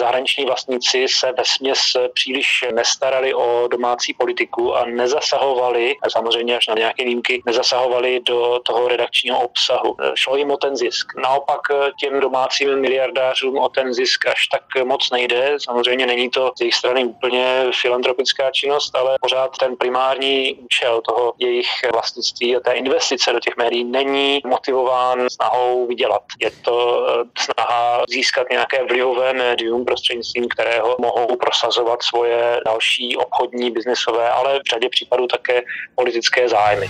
zahraniční vlastníci se ve směs příliš nestarali o domácí politiku a nezasahovali, a samozřejmě až na nějaké výjimky, nezasahovali do toho redakčního obsahu. Šlo jim o ten zisk. Naopak těm domácím miliardářům o ten zisk až tak moc nejde. Samozřejmě není to z jejich strany úplně filantropická činnost, ale pořád ten primární účel toho jejich vlastnictví a té investice do těch médií není motivován snahou vydělat. Je to snaha získat nějaké vlivové médium, prostřednictvím kterého mohou prosazovat svoje další obchodní, biznesové, ale v řadě případů také politické zájmy.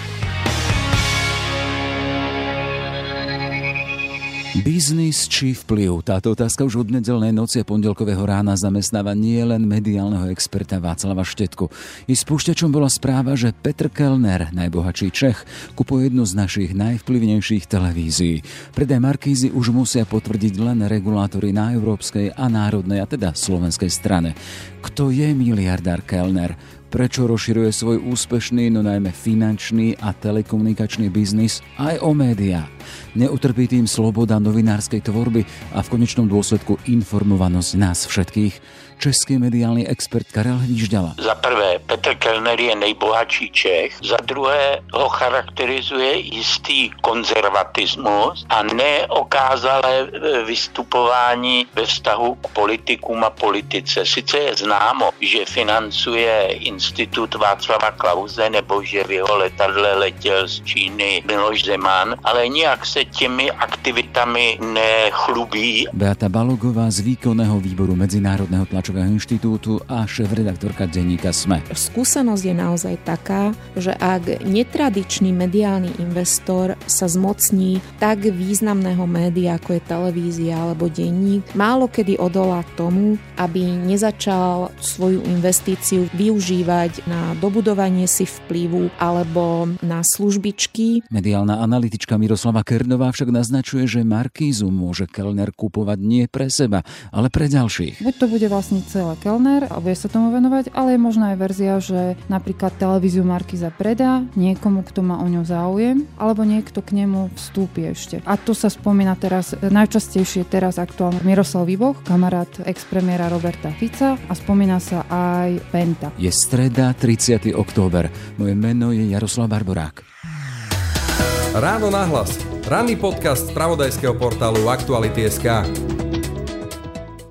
Biznis či vplyv? Táto otázka už od nedelnej noci a pondelkového rána zamestnáva nie len mediálneho experta Václava Štetku. I spúšťačom bola správa, že Petr Kellner, najbohatší Čech, kupuje jednu z našich najvplyvnejších televízií. Predaj Markízy už musia potvrdiť len regulátory na európskej a národnej, a teda slovenskej strane. Kto je miliardár Kellner? Prečo rozširuje svoj úspešný, no najmä finančný a telekomunikačný biznis aj o médiá. Neutrpí tým sloboda novinárskej tvorby a v konečnom dôsledku informovanosť nás všetkých český mediální expert Karel Hvížďala. Za prvé, Petr Kellner je nejbohatší Čech, za druhé ho charakterizuje jistý konzervatismus a neokázalé vystupování ve vztahu k politikům a politice. Sice je známo, že financuje institut Václava Klauze nebo že v jeho letadle letěl z Číny Miloš Zeman, ale nijak se těmi aktivitami nechlubí. Beata Balogová z výkonného výboru Medzinárodného tlačového tlačového inštitútu a šéf-redaktorka denníka SME. Skúsenosť je naozaj taká, že ak netradičný mediálny investor sa zmocní tak významného média, ako je televízia alebo denník, málo kedy odolá tomu, aby nezačal svoju investíciu využívať na dobudovanie si vplyvu alebo na službičky. Mediálna analytička Miroslava Kernová však naznačuje, že Markízu môže Kellner kupovať nie pre seba, ale pre ďalších. Buď to bude vlastne vlastniť celé Kellner a bude sa tomu venovať, ale je možná aj verzia, že napríklad televíziu Markiza predá niekomu, kto má o ňu záujem, alebo niekto k nemu vstúpi ešte. A to sa spomína teraz, najčastejšie teraz aktuálne Miroslav Výboch, kamarát ex-premiéra Roberta Fica a spomína sa aj Penta. Je streda, 30. október. Moje meno je Jaroslav Barborák. Ráno nahlas. Ranný podcast z pravodajského portálu Aktuality.sk.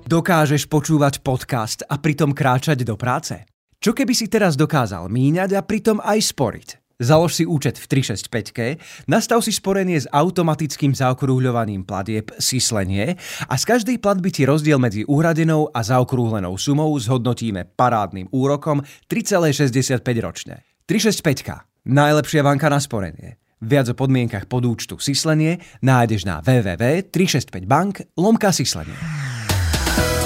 Dokážeš počúvať podcast a pritom kráčať do práce? Čo keby si teraz dokázal míňať a pritom aj sporiť? Založ si účet v 365, nastav si sporenie s automatickým zaokrúhľovaným platieb Sislenie a z každej platby ti rozdiel medzi uhradenou a zaokrúhlenou sumou zhodnotíme parádnym úrokom 3,65 ročne. 365. Najlepšia banka na sporenie. Viac o podmienkach podúčtu Sislenie nájdeš na www.365bank lomka Sislenie.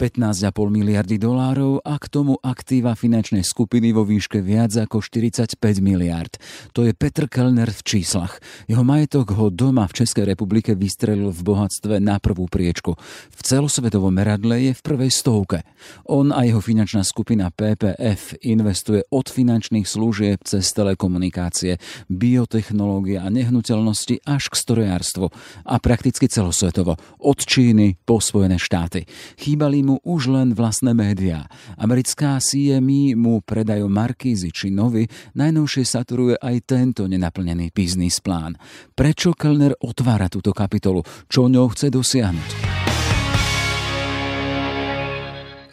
15,5 miliardy dolárov a k tomu aktíva finančnej skupiny vo výške viac ako 45 miliard. To je Petr Kellner v číslach. Jeho majetok ho doma v Českej republike vystrelil v bohatstve na prvú priečku. V celosvetovom meradle je v prvej stovke. On a jeho finančná skupina PPF investuje od finančných služieb cez telekomunikácie, biotechnológie a nehnuteľnosti až k strojárstvu a prakticky celosvetovo, od Číny po Spojené štáty. Chýbali mu mu už len vlastné médiá. Americká CME mu predajú Markízy či Novy, najnovšie saturuje aj tento nenaplnený biznis plán. Prečo Kellner otvára túto kapitolu? Čo ňou chce dosiahnuť?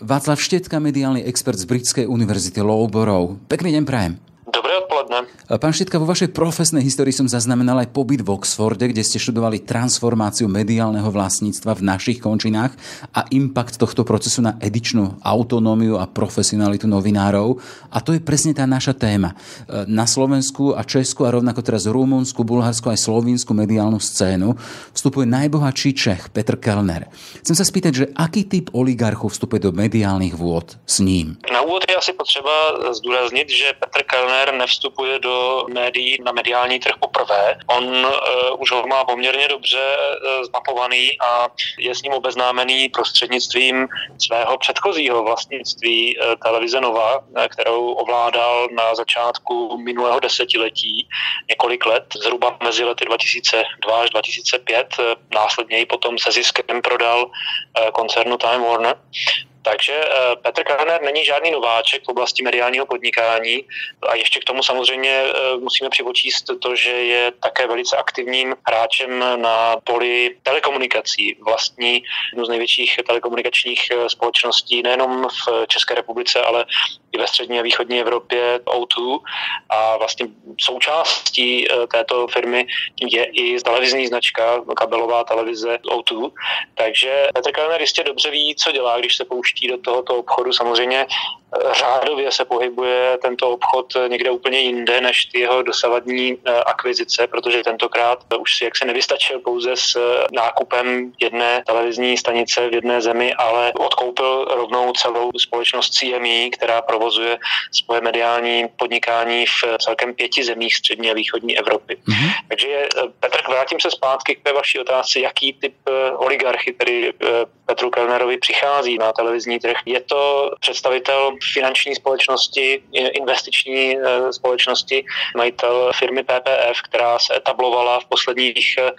Václav Štetka, mediálny expert z Britskej univerzity Loughborough. Pekný deň prajem. Dobré odpoledne. Pán Štietka, vo vašej profesnej histórii som zaznamenal aj pobyt v Oxforde, kde ste študovali transformáciu mediálneho vlastníctva v našich končinách a impact tohto procesu na edičnú autonómiu a profesionalitu novinárov. A to je presne tá naša téma. Na Slovensku a Česku a rovnako teraz Rumunsku, Bulharsku aj slovínsku mediálnu scénu vstupuje najbohatší Čech Petr Kellner. Chcem sa spýtať, že aký typ oligarchov vstupuje do mediálnych vôd s ním? Na úvod je asi potřeba zdůraznit, že Petr Kellner nevstupuje vstupuje do médií na mediální trh poprvé. On uh, už ho má poměrně dobře uh, zmapovaný a je s ním obeznámený prostřednictvím svého předchozího vlastnictví uh, televize Nova, kterou ovládal na začátku minulého desetiletí několik let, zhruba mezi lety 2002 až 2005. Následně ji potom se ziskem prodal koncernu Time Warner. Takže eh, Petr Kahner není žádný nováček v oblasti mediálního podnikání a ještě k tomu samozřejmě eh, musíme připočíst to, že je také velice aktivním hráčem na poli telekomunikací. Vlastní jednu z největších telekomunikačních eh, společností nejenom v České republice, ale ve střední a východní Evropě O2 a vlastně součástí této firmy je i televizní značka, kabelová televize O2. Takže Petr Kahner jistě dobře ví, co dělá, když se pouští do tohoto obchodu. Samozřejmě eh, řádově se pohybuje tento obchod někde úplně jinde než ty jeho dosavadní eh, akvizice, protože tentokrát už si jak se nevystačil pouze s eh, nákupem jedné televizní stanice v jedné zemi, ale odkoupil rovnou celou společnost CME, která provozuje svoje mediální podnikání v celkem pěti zemích střední a východní Evropy. Mm-hmm. Takže Petr, vrátím se zpátky k té vaší otázce, jaký typ oligarchy, tedy Petru Kellnerovi přichází na televizní trh. Je to představitel finanční společnosti, investiční eh, společnosti, majitel firmy PPF, která se etablovala v posledních eh,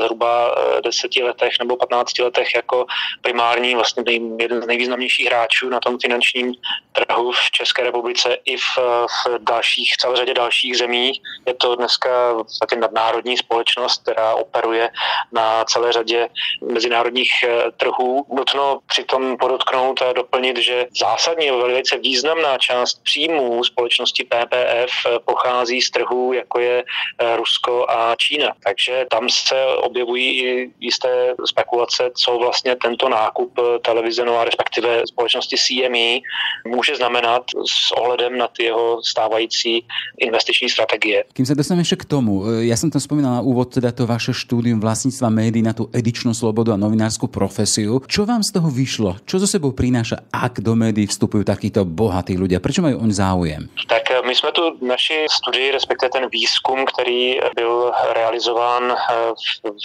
zhruba eh, deseti letech nebo 15 letech jako primární, vlastně jeden z nejvýznamnějších hráčů na tom finančním trhu v České republice i v, v dalších, celé řadě dalších zemí. Je to dneska taky nadnárodní společnost, která operuje na celé řadě mezinárodních trhů trhů. Nutno přitom podotknout a doplnit, že zásadně velice významná část příjmů společnosti PPF pochází z trhů, jako je eh, Rusko a Čína. Takže tam se objevují i jisté spekulace, co vlastně tento nákup televize Nova, respektive společnosti CME, může znamenat s ohledem na ty jeho stávající investiční strategie. Kým se dostaneme ještě k tomu, eh, já jsem tam vzpomínal na úvod teda to vaše štúdium vlastníctva médií na tu edičnú slobodu a novinárskú profesiu Čo vám z toho vyšlo? Čo zo sebou prináša, ak do médií vstupujú takíto bohatí ľudia? Prečo majú on záujem? Tak my jsme tu naši studii, respektive ten výzkum, který byl realizován eh,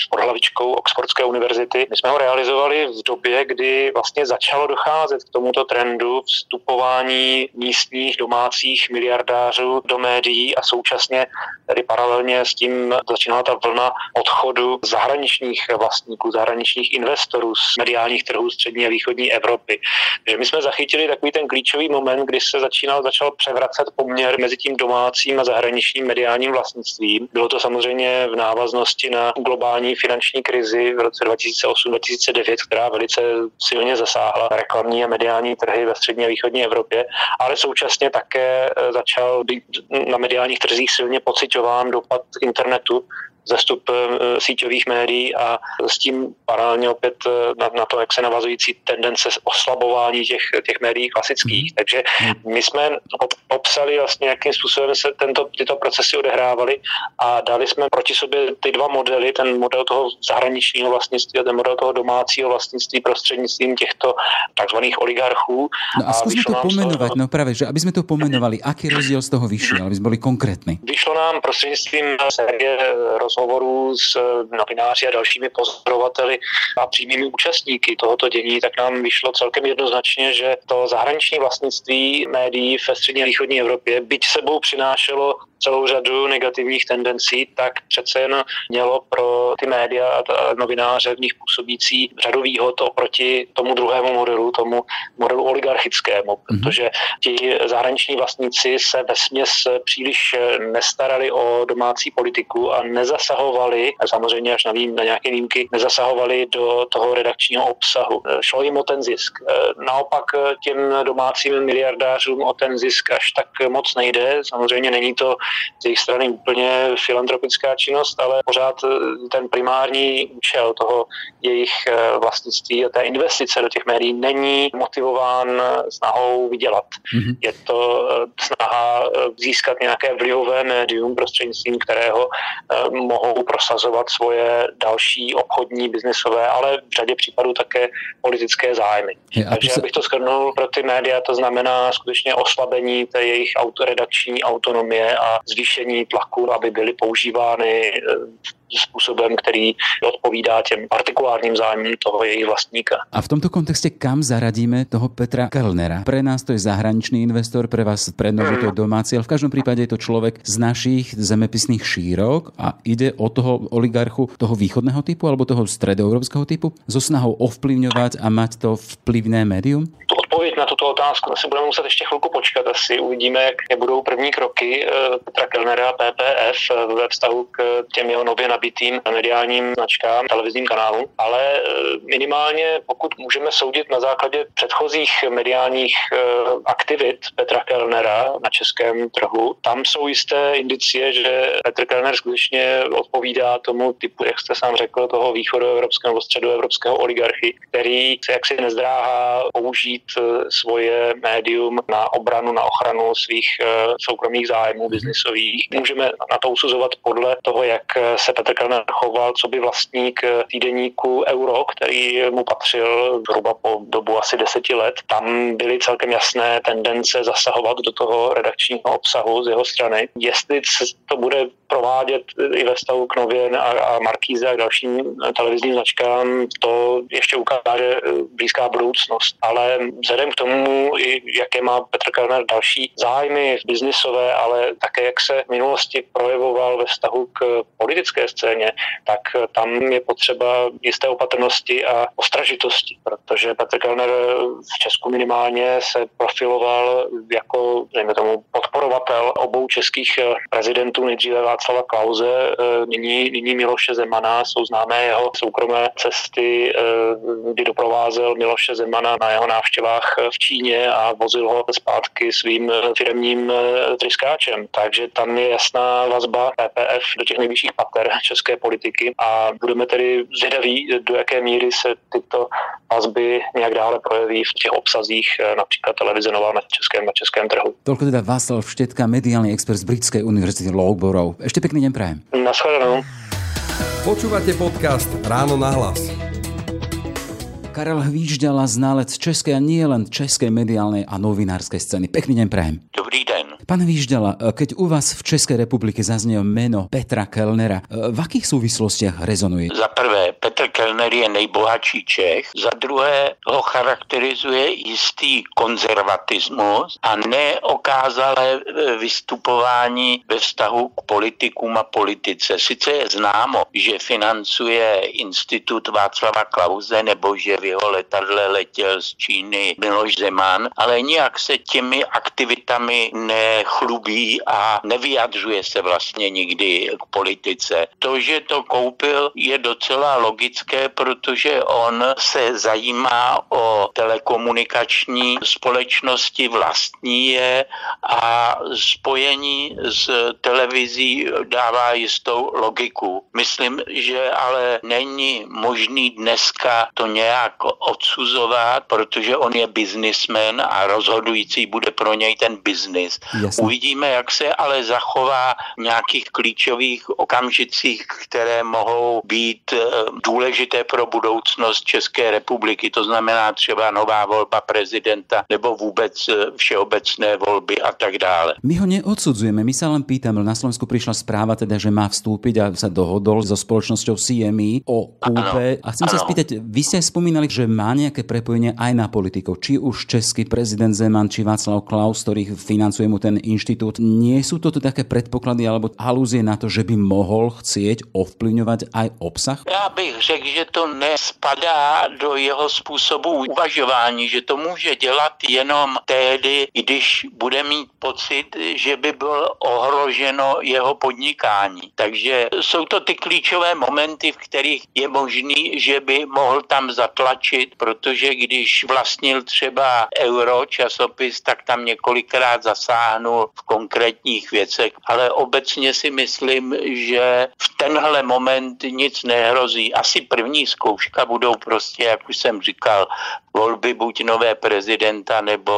pod hlavičkou Oxfordské univerzity, my jsme ho realizovali v době, kdy vlastně začalo docházet k tomuto trendu vstupování místních domácích miliardářů do médií a současně tedy paralelně s tím začínala ta vlna odchodu zahraničních vlastníků, zahraničních investorů z mediálních trhů střední a východní Evropy. Takže my jsme zachytili takový ten klíčový moment, kdy se začínal, začal převracet poměr mezi tím domácím a zahraničním mediálním vlastnictvím. Bylo to samozřejmě v návaznosti na globální finanční krizi v roce 2008-2009, která velice silně zasáhla reklamní a mediální trhy ve střední a východní Evropě, ale současně také eh, začal být na mediálních trzích silně pocitován dopad internetu zestup eh, síťových médií a s tím paralelně opět eh, na, na to, jak se navazující tendence oslabování těch, těch médií klasických. Mhm. Takže my jsme popsali vlastně, jakým způsobem se tento, tyto procesy odehrávaly a dali jsme proti sobě ty dva modely, ten model toho zahraničního vlastnictví a ten model toho domácího vlastnictví prostřednictvím těchto takzvaných oligarchů. No a, a skúsme to pomenovať, no právě, že aby jsme to pomenovali, aký rozdíl z toho vyšiel, aby jsme byli konkrétni. Vyšlo nám prostřednictvím série rozhovorů s novináři a dalšími pozorovateli a přímými účastníky tohoto dění, tak nám vyšlo celkem jednoznačně, že to zahraniční vlastnictví médií ve střední a východní Evropě, byť sebou přinášelo celou řadu negativních tendencí, tak přece jen mělo pro ty média a novináře v nich působící řadu výhod oproti tomu druhému modelu, tomu modelu oligarchickému, mm-hmm. protože ti zahraniční vlastníci se ve směs příliš nestarali o domácí politiku a nezasahovali, a samozřejmě až na, vým, na nějaké výjimky, nezasahovali do toho redakčního obsahu. Šlo jim o ten zisk. Naopak těm domácím miliardářům o ten zisk až tak moc nejde. Samozřejmě není to z jejich strany úplně filantropická činnost, ale pořád eh, ten primární účel toho jejich eh, vlastnictví a té investice do těch médií není motivován snahou vydělat. Mm-hmm. Je to eh, snaha získat nějaké vlivové médium, prostřednictvím kterého mohou prosazovat svoje další obchodní, biznesové, ale v řadě případů také politické zájmy. Je, Takže se... abych to shrnul pro ty média, to znamená skutečně oslabení té jejich autoredakční autonomie a zvýšení tlaku, aby byly používány způsobem, který odpovídá těm partikulárním zájmům toho jejich vlastníka. A v tomto kontexte kam zaradíme toho Petra Kellnera? Pre nás to je zahraničný investor, pre vás prednovu to je domáci, ale v každom prípade je to človek z našich zemepisných šírok a ide o toho oligarchu toho východného typu alebo toho stredoeurópskeho typu so snahou ovplyvňovať a mať to vplyvné médium? odpověď na tuto otázku si budeme muset ještě chvilku počkat. Asi uvidíme, jaké budou první kroky eh, Petra Kellnera PPF eh, ve vztahu k těm jeho nově nabitým mediálním značkám, televizním kanálům. Ale eh, minimálně, pokud můžeme soudit na základě předchozích mediálních aktivit Petra Kellnera na českém trhu, tam jsou jisté indicie, že Petr Kellner skutečně odpovídá tomu typu, jak jste sám řekl, toho východoevropského nebo středoevropského oligarchy, který se jaksi nezdráhá použít svoje médium na obranu, na ochranu svých eh, soukromých zájmů mhm. Biznisových. Můžeme na to usuzovat podle toho, jak se Petr Kellner choval, co by vlastník eh, týdeníku Euro, který mu patřil zhruba po dobu asi deseti let. Tam byly celkem jasné tendence zasahovat do toho redakčního obsahu z jeho strany. Jestli to bude provádět i ve vztahu k Nově a, a Markíze a dalším televizním značkám, to ještě ukáže blízká budoucnost. Ale vzhledem k tomu, jaké má Petr Kellner další zájmy biznisové, ale také jak se v minulosti projevoval ve vztahu k politické scéně, tak tam je potřeba jisté opatrnosti a ostražitosti, protože Petr Kellner v Česku minimálně se profiloval jako, tomu, podporovatel obou českých prezidentů, nejdříve Václava Klauze, nyní, nyní Miloše Zemana, jsou známé jeho soukromé cesty, eh, kdy doprovázel Miloše Zemana na jeho návštěvách v Číně a vozil ho zpátky svým firmním eh, tryskáčem. Takže tam je jasná vazba PPF do těch nejvyšších pater české politiky a budeme tedy zvědaví, do jaké míry se tyto vazby nějak dále projeví v těch obsazích například televize Nová na českém, na českém trhu. Toľko teda Václav Štetka, mediálny expert z Britskej univerzity Loughborough. Ešte pekný deň prajem. Naschledanou. Počúvate podcast Ráno na hlas. Karel Hvížďala, znalec českej a nie len českej mediálnej a novinárskej scény. Pekný deň prajem. Dobrý den. Pán Výždala, keď u vás v Českej republike zaznie meno Petra Kellnera, v akých súvislostiach rezonuje? Za prvé, Petr Kellner je nejbohatší Čech, za druhé ho charakterizuje jistý konzervatismus a neokázalé vystupování ve vztahu k politikům a politice. Sice je známo, že financuje Institut Václava Klauze nebo že v jeho letadle letěl z Číny Miloš Zeman, ale nijak se těmi aktivitami ne chlubí a nevyjadřuje se vlastně nikdy k politice. To, že to koupil, je docela logické, protože on se zajímá o telekomunikační společnosti vlastní je a spojení s televizí dává jistou logiku. Myslím, že ale není možný dneska to nějak odsuzovat, protože on je biznismen a rozhodující bude pro něj ten biznis. Jasně. Uvidíme, jak se ale zachová v nějakých klíčových okamžicích, které mohou být eh, důležité pro budoucnost České republiky. To znamená třeba nová volba prezidenta nebo vůbec eh, všeobecné volby a tak dále. My ho neodsudzujeme, my sa len pýtame, na Slovensku prišla správa teda, že má vstúpiť a sa dohodol so spoločnosťou CME o kúpe. Ano, a chcem ano. sa spýtať, vy ste spomínali, že má nejaké prepojenie aj na politikov, či už český prezident Zeman, či Václav Klaus, ktorý financuje mu ten inštitút. Nie sú toto také predpoklady alebo halúzie na to, že by mohol chcieť ovplyvňovať aj obsah? Já bych řekl, že to nespadá do jeho způsobu uvažování, že to může dělat jenom tehdy, když bude mít pocit, že by byl ohroženo jeho podnikání. Takže jsou to ty klíčové momenty, v kterých je možný, že by mohl tam zatlačit, protože když vlastnil třeba euro časopis, tak tam několikrát zasáhnul nedosáhnul v konkrétních věcech, ale obecně si myslím, že v tenhle moment nic nehrozí. Asi první zkouška budou prostě, jak už jsem říkal, volby buď nové prezidenta nebo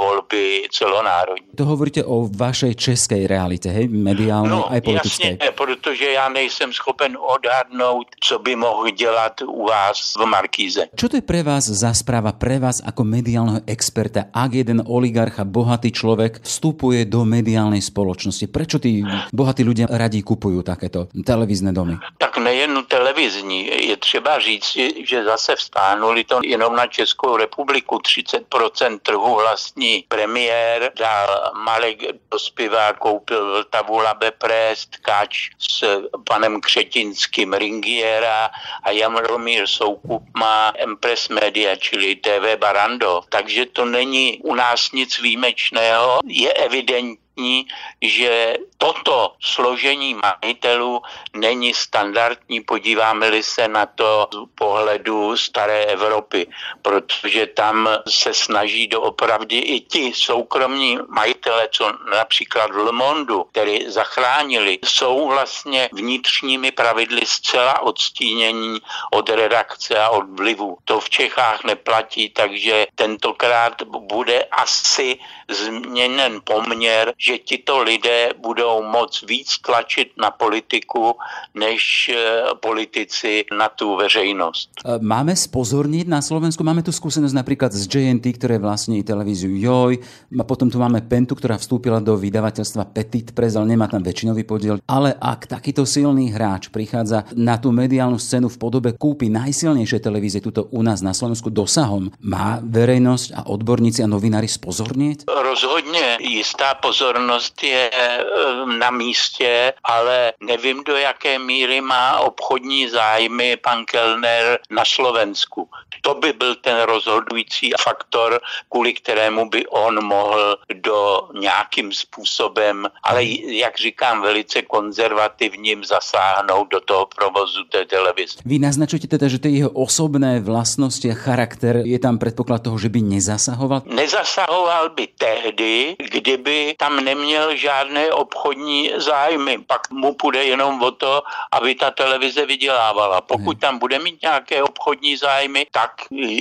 volby celonárodní. To hovoríte o vašej českej realite, hej? Mediálnej no, aj politickej. Jasně, protože já nejsem schopen odhadnout, co by mohl dělat u vás v Markíze. Čo to je pre vás za správa, pre vás ako mediálneho experta, ak jeden oligarcha, bohatý človek vstupuje do mediálnej spoločnosti? Prečo tí bohatí ľudia radí kupujú takéto televízne domy? Tak nejen televizní. Je třeba říct, že zase vstánuli to jenom na Českou republiku. 30% trhu vlastní premiér, dál Malek Dospivá koupil Vltavu Labe Prest, Kač s panem Křetinským Ringiera a Jaromír Soukup má Empress Media, čili TV Barando. Takže to není u nás nic výjimečného. Je evidentní, standardní, že toto složení majitelů není standardní, podíváme-li se na to z pohledu staré Evropy, protože tam se snaží doopravdy i ti soukromní majitele, co například v Le Monde, který zachránili, jsou vlastně vnitřními pravidly zcela odstínění od redakce a od vlivu. To v Čechách neplatí, takže tentokrát bude asi změněn poměr, že tito lidé budou moc víc tlačit na politiku, než eh, politici na tú veřejnosť. Eh, máme spozorniť na Slovensku, máme tu skúsenosť napríklad z JNT, ktoré vlastní televíziu Joj, a potom tu máme Pentu, ktorá vstúpila do vydavateľstva Petit Press, ale nemá tam väčšinový podiel. Ale ak takýto silný hráč prichádza na tú mediálnu scénu v podobe kúpy najsilnejšej televízie tuto u nás na Slovensku dosahom, má verejnosť a odborníci a novinári spozornieť? Rozhodne istá pozornosť je e, na místě, ale nevím, do jaké míry má obchodní zájmy pan Kellner na Slovensku. To by byl ten rozhodující faktor, kvůli kterému by on mohl do nějakým způsobem, ale jak říkám, velice konzervativním zasáhnout do toho provozu té televize. Vy naznačujete teda, že ty jeho osobné vlastnosti a charakter je tam předpoklad toho, že by nezasahoval? Nezasahoval by tehdy, kdyby tam neměl žádné obchodní zájmy. Pak mu půjde jenom o to, aby ta televize vydělávala. Pokud tam bude mít nějaké obchodní zájmy, tak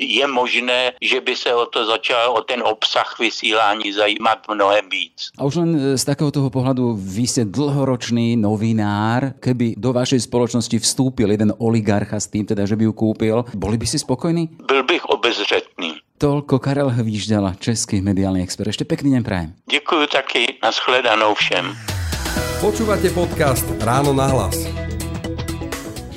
je možné, že by se o to začal, o ten obsah vysílání zajímat mnohem víc. A už len e, z takého toho pohľadu, vy ste dlhoročný novinár, keby do vašej spoločnosti vstúpil jeden oligarcha s tým, teda, že by ju kúpil, boli by si spokojní? Byl bych obezřetný. Toľko Karel Hvíždala, český mediálny expert. Ešte pekný deň prajem. Ďakujem taky, nashledanou všem. Počúvate podcast Ráno na hlas.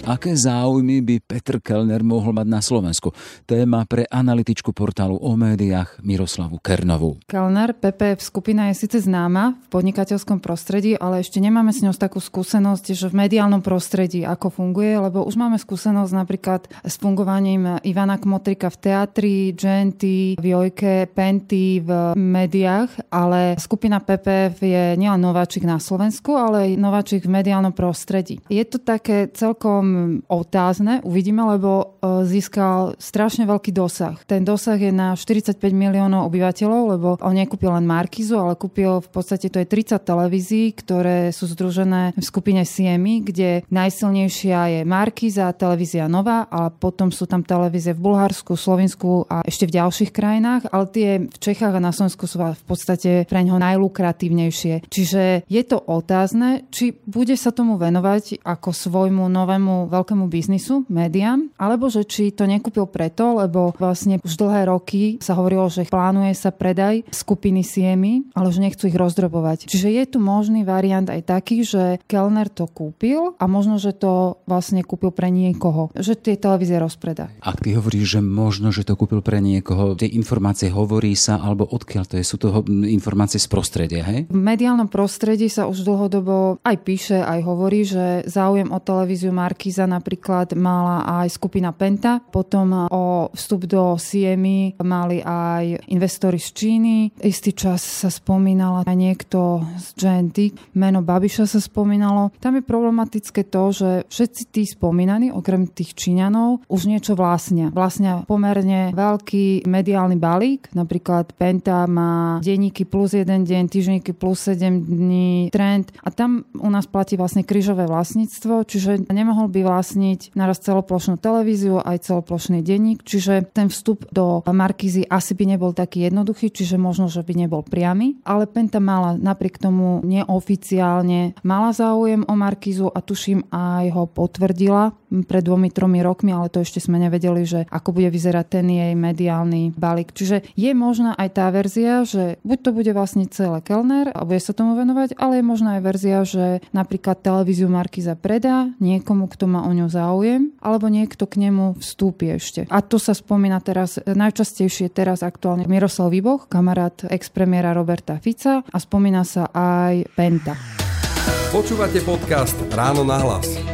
Aké záujmy by Petr Kellner mohol mať na Slovensku? Téma pre analytičku portálu o médiách Miroslavu Kernovú. Kellner, PPF skupina je síce známa v podnikateľskom prostredí, ale ešte nemáme s ňou takú skúsenosť, že v mediálnom prostredí ako funguje, lebo už máme skúsenosť napríklad s fungovaním Ivana Kmotrika v teatri, Genty, v Jojke, Penty v médiách, ale skupina PPF je nielen nováčik na Slovensku, ale aj nováčik v mediálnom prostredí. Je to také celkom otázne, uvidíme, lebo e, získal strašne veľký dosah. Ten dosah je na 45 miliónov obyvateľov, lebo on nekúpil len Markizu, ale kúpil v podstate to je 30 televízií, ktoré sú združené v skupine Siemi, kde najsilnejšia je Markiza, televízia Nova, a potom sú tam televízie v Bulharsku, Slovensku a ešte v ďalších krajinách, ale tie v Čechách a na Slovensku sú v podstate pre neho najlukratívnejšie. Čiže je to otázne, či bude sa tomu venovať ako svojmu novému veľkému biznisu, médiám, alebo že či to nekúpil preto, lebo vlastne už dlhé roky sa hovorilo, že plánuje sa predaj skupiny Siemi, ale že nechcú ich rozdrobovať. Čiže je tu možný variant aj taký, že Kellner to kúpil a možno, že to vlastne kúpil pre niekoho, že tie televízie rozpredá. Ak ty hovoríš, že možno, že to kúpil pre niekoho, tie informácie hovorí sa, alebo odkiaľ to je? Sú to informácie z prostredia, hej? V mediálnom prostredí sa už dlhodobo aj píše, aj hovorí, že záujem o televíziu Marky Markíza napríklad mala aj skupina Penta, potom o vstup do Siemi mali aj investori z Číny. Istý čas sa spomínala aj niekto z GNT, meno Babiša sa spomínalo. Tam je problematické to, že všetci tí spomínaní, okrem tých Číňanov, už niečo vlastnia. Vlastnia pomerne veľký mediálny balík, napríklad Penta má denníky plus jeden deň, týždňovky plus 7 dní, trend a tam u nás platí vlastne krížové vlastníctvo, čiže nemohol by vyvlastniť naraz celoplošnú televíziu aj celoplošný denník, čiže ten vstup do Markízy asi by nebol taký jednoduchý, čiže možno, že by nebol priamy, ale Penta mala napriek tomu neoficiálne mala záujem o Markízu a tuším aj ho potvrdila pred dvomi, tromi rokmi, ale to ešte sme nevedeli, že ako bude vyzerať ten jej mediálny balík. Čiže je možná aj tá verzia, že buď to bude vlastne celé Kellner a bude sa tomu venovať, ale je možná aj verzia, že napríklad televíziu Markiza predá niekomu, kto má o ňu záujem, alebo niekto k nemu vstúpi ešte. A to sa spomína teraz, najčastejšie teraz aktuálne Miroslav Výboch, kamarát ex-premiéra Roberta Fica a spomína sa aj Penta. Počúvate podcast Ráno na hlas.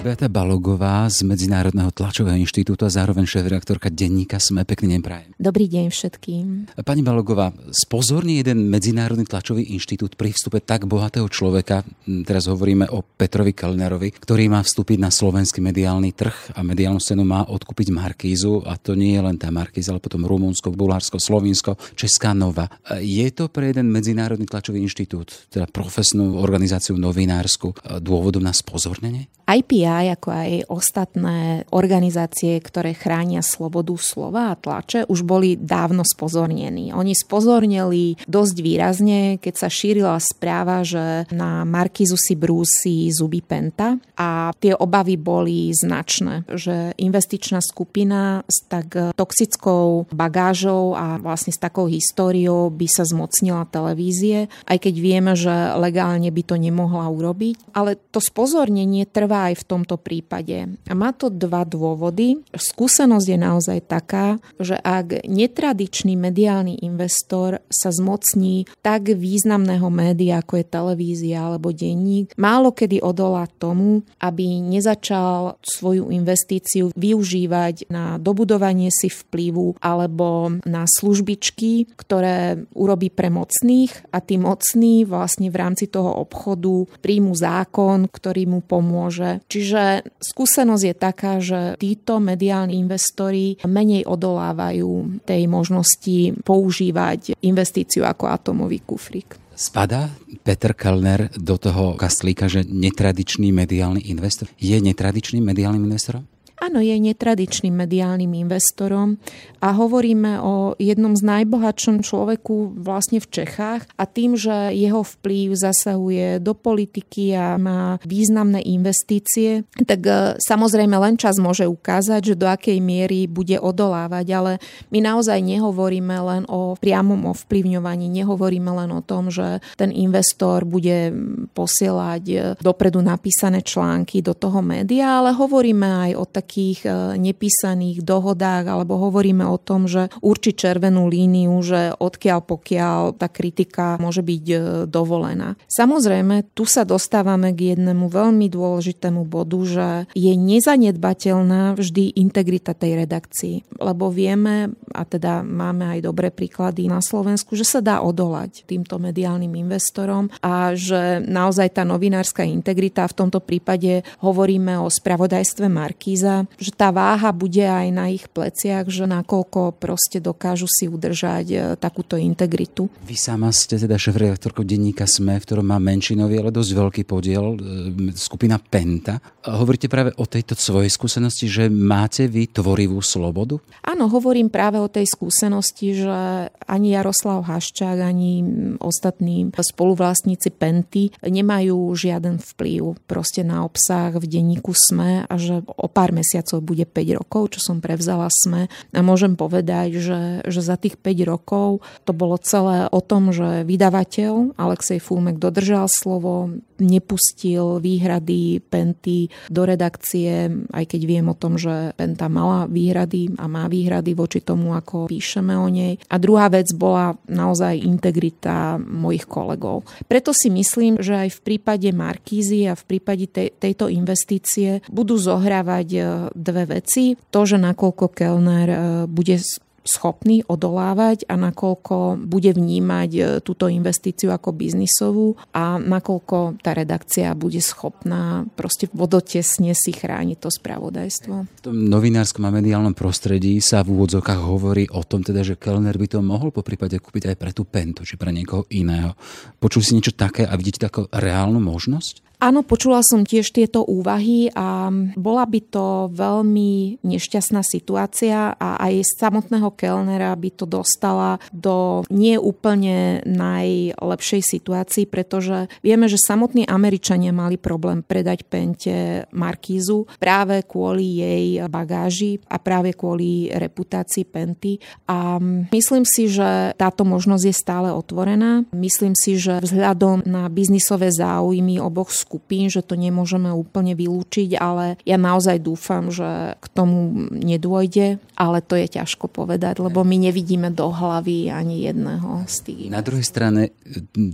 Beata Balogová z Medzinárodného tlačového inštitútu a zároveň šéf-reaktorka denníka Sme. Pekný deň prajem. Dobrý deň všetkým. Pani Balogová, spozorní jeden Medzinárodný tlačový inštitút pri vstupe tak bohatého človeka, teraz hovoríme o Petrovi Kellnerovi, ktorý má vstúpiť na slovenský mediálny trh a mediálnu scénu má odkúpiť Markízu a to nie je len tá Markíza, ale potom Rumunsko, Bulharsko, Slovinsko, Česká Nova. Je to pre jeden Medzinárodný tlačový inštitút, teda profesnú organizáciu novinársku, dôvodom na spozornenie? IPI, ako aj ostatné organizácie, ktoré chránia slobodu slova a tlače, už boli dávno spozornení. Oni spozornili dosť výrazne, keď sa šírila správa, že na Markizu si brúsi zuby Penta a tie obavy boli značné, že investičná skupina s tak toxickou bagážou a vlastne s takou históriou by sa zmocnila televízie, aj keď vieme, že legálne by to nemohla urobiť. Ale to spozornenie trvá aj v tomto prípade. A má to dva dôvody. Skúsenosť je naozaj taká, že ak netradičný mediálny investor sa zmocní tak významného média, ako je televízia alebo denník, málo kedy odolá tomu, aby nezačal svoju investíciu využívať na dobudovanie si vplyvu alebo na službičky, ktoré urobí pre mocných a tí mocní vlastne v rámci toho obchodu príjmu zákon, ktorý mu pomôže Čiže skúsenosť je taká, že títo mediálni investori menej odolávajú tej možnosti používať investíciu ako atomový kufrík. Spada Peter Kellner do toho kastlíka, že netradičný mediálny investor? Je netradičným mediálnym investorom? Áno, je netradičným mediálnym investorom a hovoríme o jednom z najbohatšom človeku vlastne v Čechách a tým, že jeho vplyv zasahuje do politiky a má významné investície, tak e, samozrejme len čas môže ukázať, že do akej miery bude odolávať, ale my naozaj nehovoríme len o priamom ovplyvňovaní, nehovoríme len o tom, že ten investor bude posielať e, dopredu napísané články do toho média, ale hovoríme aj o tak e, nepísaných dohodách alebo hovoríme o tom, že určí červenú líniu, že odkiaľ pokiaľ tá kritika môže byť e, dovolená. Samozrejme, tu sa dostávame k jednému veľmi dôležitému bodu, že je nezanedbateľná vždy integrita tej redakcii, lebo vieme, a teda máme aj dobré príklady na Slovensku, že sa dá odolať týmto mediálnym investorom a že naozaj tá novinárska integrita, v tomto prípade hovoríme o spravodajstve Markíza, že tá váha bude aj na ich pleciach, že nakoľko proste dokážu si udržať e, takúto integritu. Vy sama ste teda šéf-redaktorkou denníka SME, v ktorom má menšinový, ale dosť veľký podiel, e, skupina Penta. Hovoríte práve o tejto svojej skúsenosti, že máte vy tvorivú slobodu? Áno, hovorím práve o tej skúsenosti, že ani Jaroslav Haščák, ani ostatní spoluvlastníci Penty nemajú žiaden vplyv proste na obsah v denníku SME a že o pár mesiacov mesiacov bude 5 rokov, čo som prevzala SME. A môžem povedať, že, že za tých 5 rokov to bolo celé o tom, že vydavateľ Alexej Fulmek dodržal slovo, nepustil výhrady Penty do redakcie, aj keď viem o tom, že Penta mala výhrady a má výhrady voči tomu, ako píšeme o nej. A druhá vec bola naozaj integrita mojich kolegov. Preto si myslím, že aj v prípade Markízy a v prípade tej, tejto investície budú zohrávať dve veci. To, že nakoľko Kellner e, bude schopný odolávať a nakoľko bude vnímať e, túto investíciu ako biznisovú a nakoľko tá redakcia bude schopná proste vodotesne si chrániť to spravodajstvo. V tom novinárskom a mediálnom prostredí sa v úvodzokách hovorí o tom teda, že Kellner by to mohol po prípade kúpiť aj pre tú Pentu, či pre niekoho iného. Počuli si niečo také a vidíte takú reálnu možnosť? Áno, počula som tiež tieto úvahy a bola by to veľmi nešťastná situácia a aj samotného Kellnera by to dostala do nie úplne najlepšej situácii, pretože vieme, že samotní Američania mali problém predať Pente Markízu práve kvôli jej bagáži a práve kvôli reputácii Penty. A myslím si, že táto možnosť je stále otvorená. Myslím si, že vzhľadom na biznisové záujmy oboch skupín, že to nemôžeme úplne vylúčiť, ale ja naozaj dúfam, že k tomu nedôjde, ale to je ťažko povedať, lebo my nevidíme do hlavy ani jedného z tých. Na druhej strane,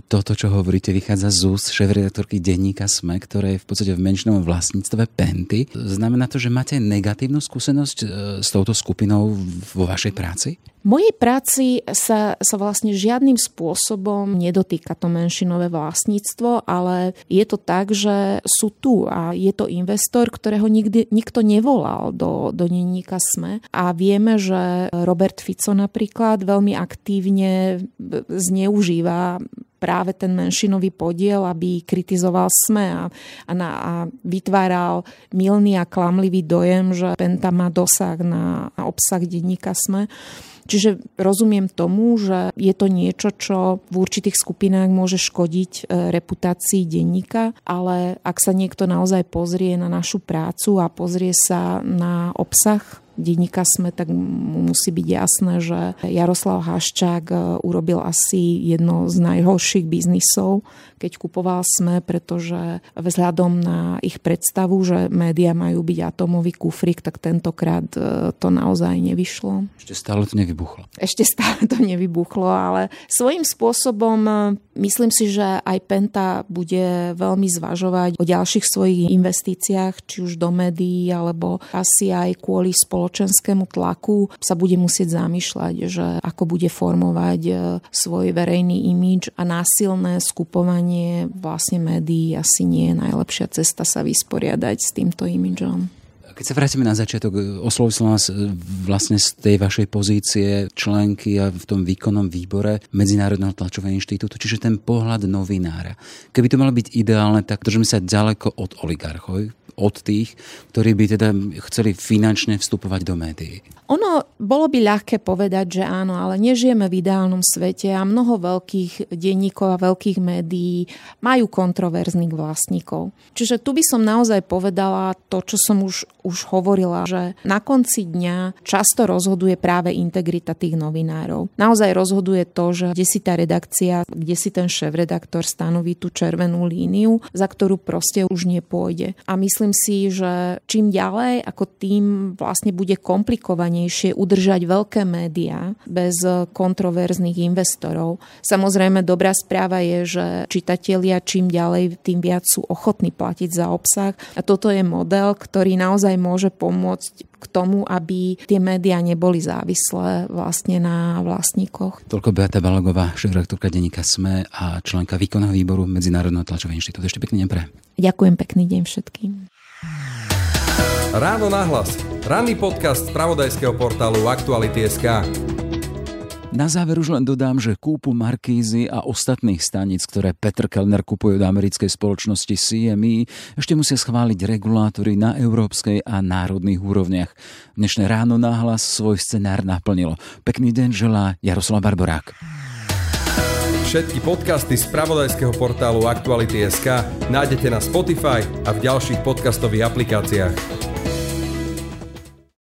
toto, čo hovoríte, vychádza z úst šéf-redaktorky denníka SME, ktoré je v podstate v menšnom vlastníctve Penty. Znamená to, že máte negatívnu skúsenosť e, s touto skupinou vo vašej práci? Mojej práci sa, sa vlastne žiadnym spôsobom nedotýka to menšinové vlastníctvo, ale je to tak, že sú tu a je to investor, ktorého nikdy, nikto nevolal do, do denníka SME a vieme, že Robert Fico napríklad veľmi aktívne zneužíva práve ten menšinový podiel, aby kritizoval SME a, a, na, a vytváral milný a klamlivý dojem, že Penta má dosah na, na obsah denníka SME. Čiže rozumiem tomu, že je to niečo, čo v určitých skupinách môže škodiť e, reputácii denníka, ale ak sa niekto naozaj pozrie na našu prácu a pozrie sa na obsah denníka sme, tak mu musí byť jasné, že Jaroslav Haščák e, urobil asi jedno z najhorších biznisov, keď kupoval sme, pretože vzhľadom na ich predstavu, že médiá majú byť atomový kufrik, tak tentokrát e, to naozaj nevyšlo. Ešte stále to nevybuchlo. Ešte stále to nevybuchlo, ale svojím spôsobom e, myslím si, že aj Penta bude veľmi zvažovať o ďalších svojich investíciách, či už do médií, alebo asi aj kvôli spoločnosti spoločenskému tlaku sa bude musieť zamýšľať, že ako bude formovať e, svoj verejný imidž a násilné skupovanie vlastne médií asi nie je najlepšia cesta sa vysporiadať s týmto imidžom. Keď sa vrátime na začiatok, oslovil som vás e, vlastne z tej vašej pozície členky a v tom výkonnom výbore Medzinárodného tlačového inštitútu, čiže ten pohľad novinára. Keby to malo byť ideálne, tak držíme sa ďaleko od oligarchov, od tých, ktorí by teda chceli finančne vstupovať do médií? Ono bolo by ľahké povedať, že áno, ale nežijeme v ideálnom svete a mnoho veľkých denníkov a veľkých médií majú kontroverzných vlastníkov. Čiže tu by som naozaj povedala to, čo som už, už hovorila, že na konci dňa často rozhoduje práve integrita tých novinárov. Naozaj rozhoduje to, že kde si tá redakcia, kde si ten šéf-redaktor stanoví tú červenú líniu, za ktorú proste už nepôjde. A myslím si, že čím ďalej, ako tým vlastne bude komplikovanejšie udržať veľké médiá bez kontroverzných investorov. Samozrejme, dobrá správa je, že čitatelia čím ďalej, tým viac sú ochotní platiť za obsah. A toto je model, ktorý naozaj môže pomôcť k tomu, aby tie médiá neboli závislé vlastne na vlastníkoch. Toľko Beata Balagová, šéf-redaktorka denníka SME a členka výkonného výboru Medzinárodného tlačového inštitútu. Ešte pekný deň pre. Ďakujem pekný deň všetkým. Ráno nahlas. Ranný podcast z pravodajského portálu Aktuality.sk. Na záver už len dodám, že kúpu Markízy a ostatných stanic, ktoré Petr Kellner kupuje od americkej spoločnosti CME, ešte musia schváliť regulátory na európskej a národných úrovniach. Dnešné ráno náhlas svoj scenár naplnilo. Pekný deň želá Jaroslav Barborák. Všetky podcasty z pravodajského portálu Aktuality.sk nájdete na Spotify a v ďalších podcastových aplikáciách.